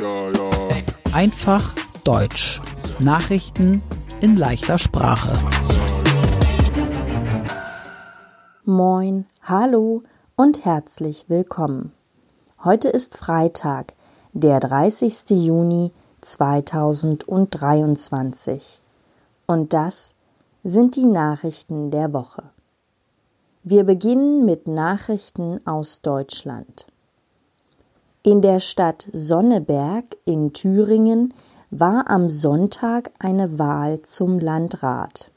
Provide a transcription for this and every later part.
Ja, ja. Einfach Deutsch. Nachrichten in leichter Sprache. Moin, hallo und herzlich willkommen. Heute ist Freitag, der 30. Juni 2023. Und das sind die Nachrichten der Woche. Wir beginnen mit Nachrichten aus Deutschland. In der Stadt Sonneberg in Thüringen war am Sonntag eine Wahl zum Landrat.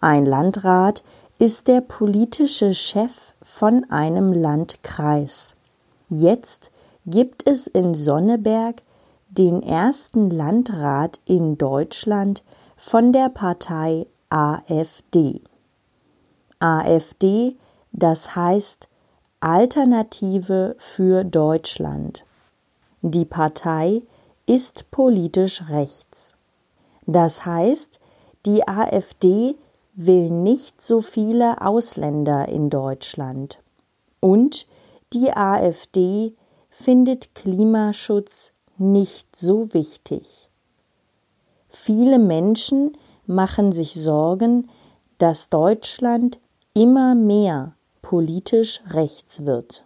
Ein Landrat ist der politische Chef von einem Landkreis. Jetzt gibt es in Sonneberg den ersten Landrat in Deutschland von der Partei AfD. AfD, das heißt Alternative für Deutschland. Die Partei ist politisch rechts. Das heißt, die AfD will nicht so viele Ausländer in Deutschland. Und die AfD findet Klimaschutz nicht so wichtig. Viele Menschen machen sich Sorgen, dass Deutschland immer mehr politisch rechts wird.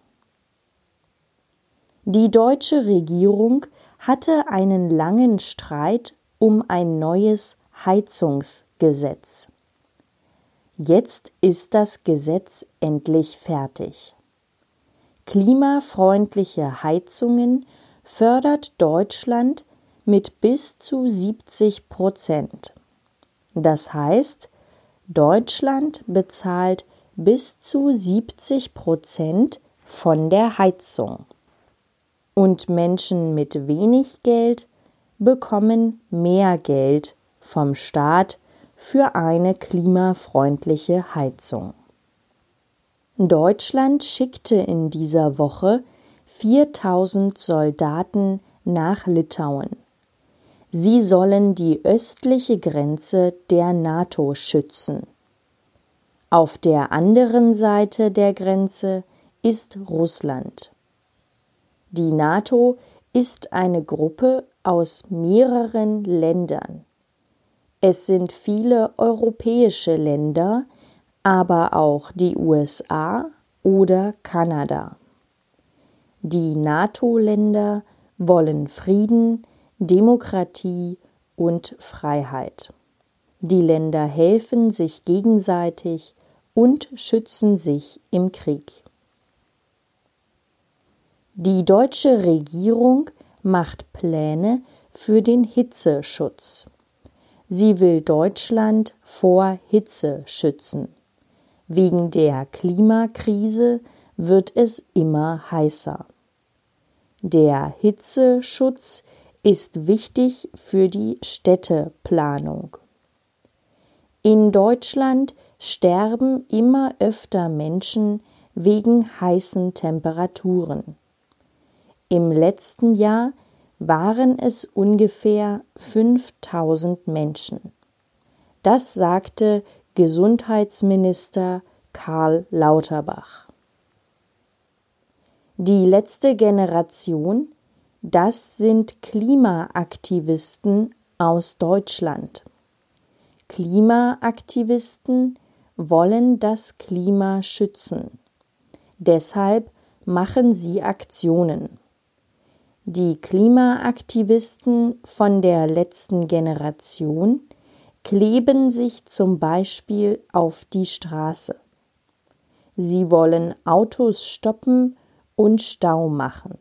Die deutsche Regierung hatte einen langen Streit um ein neues Heizungsgesetz. Jetzt ist das Gesetz endlich fertig. Klimafreundliche Heizungen fördert Deutschland mit bis zu 70 Prozent. Das heißt, Deutschland bezahlt bis zu 70 Prozent von der Heizung. Und Menschen mit wenig Geld bekommen mehr Geld vom Staat für eine klimafreundliche Heizung. Deutschland schickte in dieser Woche 4000 Soldaten nach Litauen. Sie sollen die östliche Grenze der NATO schützen. Auf der anderen Seite der Grenze ist Russland. Die NATO ist eine Gruppe aus mehreren Ländern. Es sind viele europäische Länder, aber auch die USA oder Kanada. Die NATO-Länder wollen Frieden, Demokratie und Freiheit. Die Länder helfen sich gegenseitig und schützen sich im Krieg. Die deutsche Regierung macht Pläne für den Hitzeschutz. Sie will Deutschland vor Hitze schützen. Wegen der Klimakrise wird es immer heißer. Der Hitzeschutz ist wichtig für die Städteplanung. In Deutschland sterben immer öfter Menschen wegen heißen Temperaturen. Im letzten Jahr waren es ungefähr 5000 Menschen. Das sagte Gesundheitsminister Karl Lauterbach. Die letzte Generation, das sind Klimaaktivisten aus Deutschland. Klimaaktivisten wollen das Klima schützen. Deshalb machen sie Aktionen. Die Klimaaktivisten von der letzten Generation kleben sich zum Beispiel auf die Straße. Sie wollen Autos stoppen und Stau machen.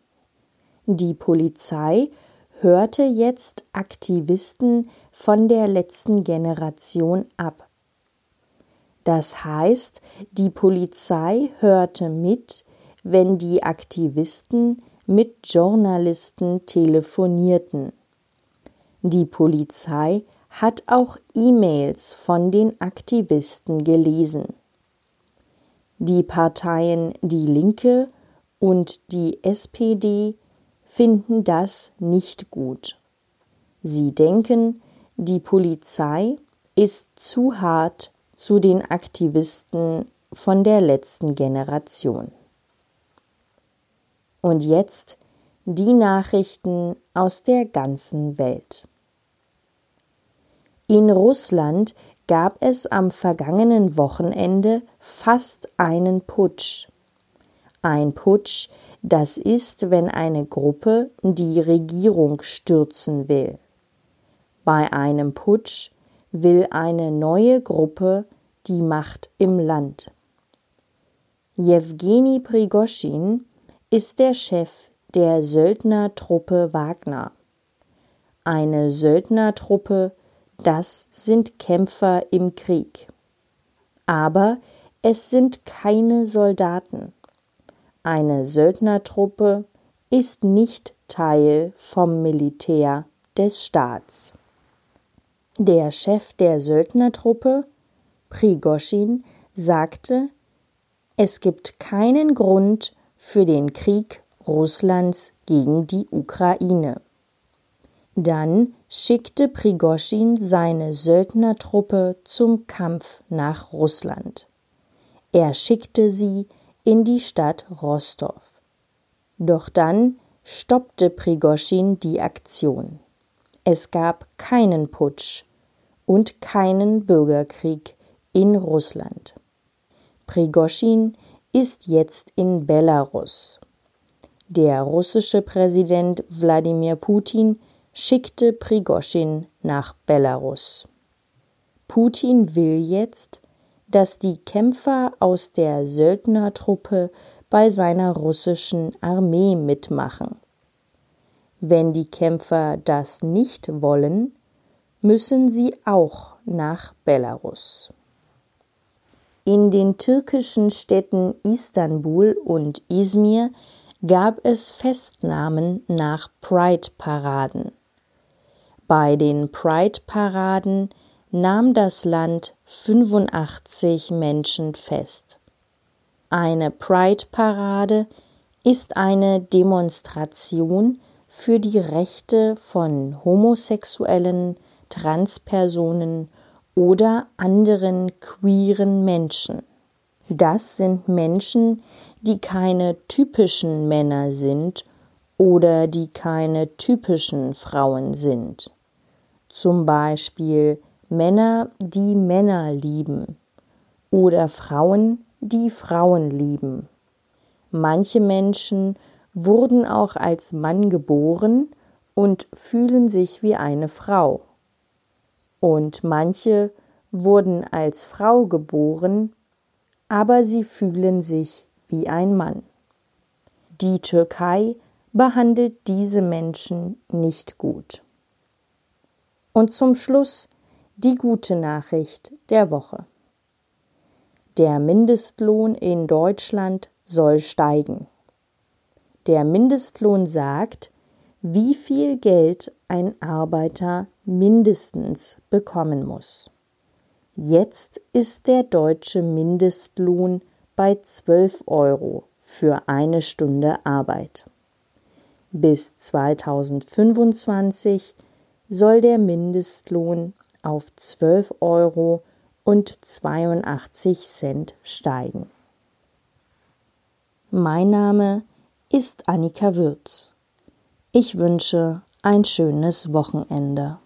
Die Polizei hörte jetzt Aktivisten von der letzten Generation ab. Das heißt, die Polizei hörte mit, wenn die Aktivisten mit Journalisten telefonierten. Die Polizei hat auch E-Mails von den Aktivisten gelesen. Die Parteien Die Linke und die SPD finden das nicht gut. Sie denken, die Polizei ist zu hart zu den Aktivisten von der letzten Generation. Und jetzt die Nachrichten aus der ganzen Welt. In Russland gab es am vergangenen Wochenende fast einen Putsch. Ein Putsch, das ist, wenn eine Gruppe die Regierung stürzen will. Bei einem Putsch will eine neue Gruppe die Macht im Land. Jewgeni Prigoschin ist der Chef der Söldnertruppe Wagner. Eine Söldnertruppe das sind Kämpfer im Krieg. Aber es sind keine Soldaten. Eine Söldnertruppe ist nicht Teil vom Militär des Staats. Der Chef der Söldnertruppe, Prigoschin, sagte, es gibt keinen Grund für den Krieg Russlands gegen die Ukraine. Dann schickte Prigoschin seine Söldnertruppe zum Kampf nach Russland. Er schickte sie in die Stadt Rostow. Doch dann stoppte Prigoschin die Aktion. Es gab keinen Putsch und keinen Bürgerkrieg in Russland. Prigoschin ist jetzt in Belarus. Der russische Präsident Wladimir Putin schickte Prigoschin nach Belarus. Putin will jetzt, dass die Kämpfer aus der Söldnertruppe bei seiner russischen Armee mitmachen. Wenn die Kämpfer das nicht wollen, müssen sie auch nach Belarus. In den türkischen Städten Istanbul und Izmir gab es Festnahmen nach Pride-Paraden. Bei den Pride-Paraden nahm das Land 85 Menschen fest. Eine Pride-Parade ist eine Demonstration für die Rechte von Homosexuellen, Transpersonen oder anderen queeren Menschen. Das sind Menschen, die keine typischen Männer sind oder die keine typischen Frauen sind zum Beispiel Männer, die Männer lieben oder Frauen, die Frauen lieben. Manche Menschen wurden auch als Mann geboren und fühlen sich wie eine Frau. Und manche wurden als Frau geboren, aber sie fühlen sich wie ein Mann. Die Türkei behandelt diese Menschen nicht gut. Und zum Schluss die gute Nachricht der Woche. Der Mindestlohn in Deutschland soll steigen. Der Mindestlohn sagt, wie viel Geld ein Arbeiter mindestens bekommen muss. Jetzt ist der deutsche Mindestlohn bei 12 Euro für eine Stunde Arbeit. Bis 2025 soll der Mindestlohn auf 12 Euro und 82 Cent steigen. Mein Name ist Annika Würz. Ich wünsche ein schönes Wochenende.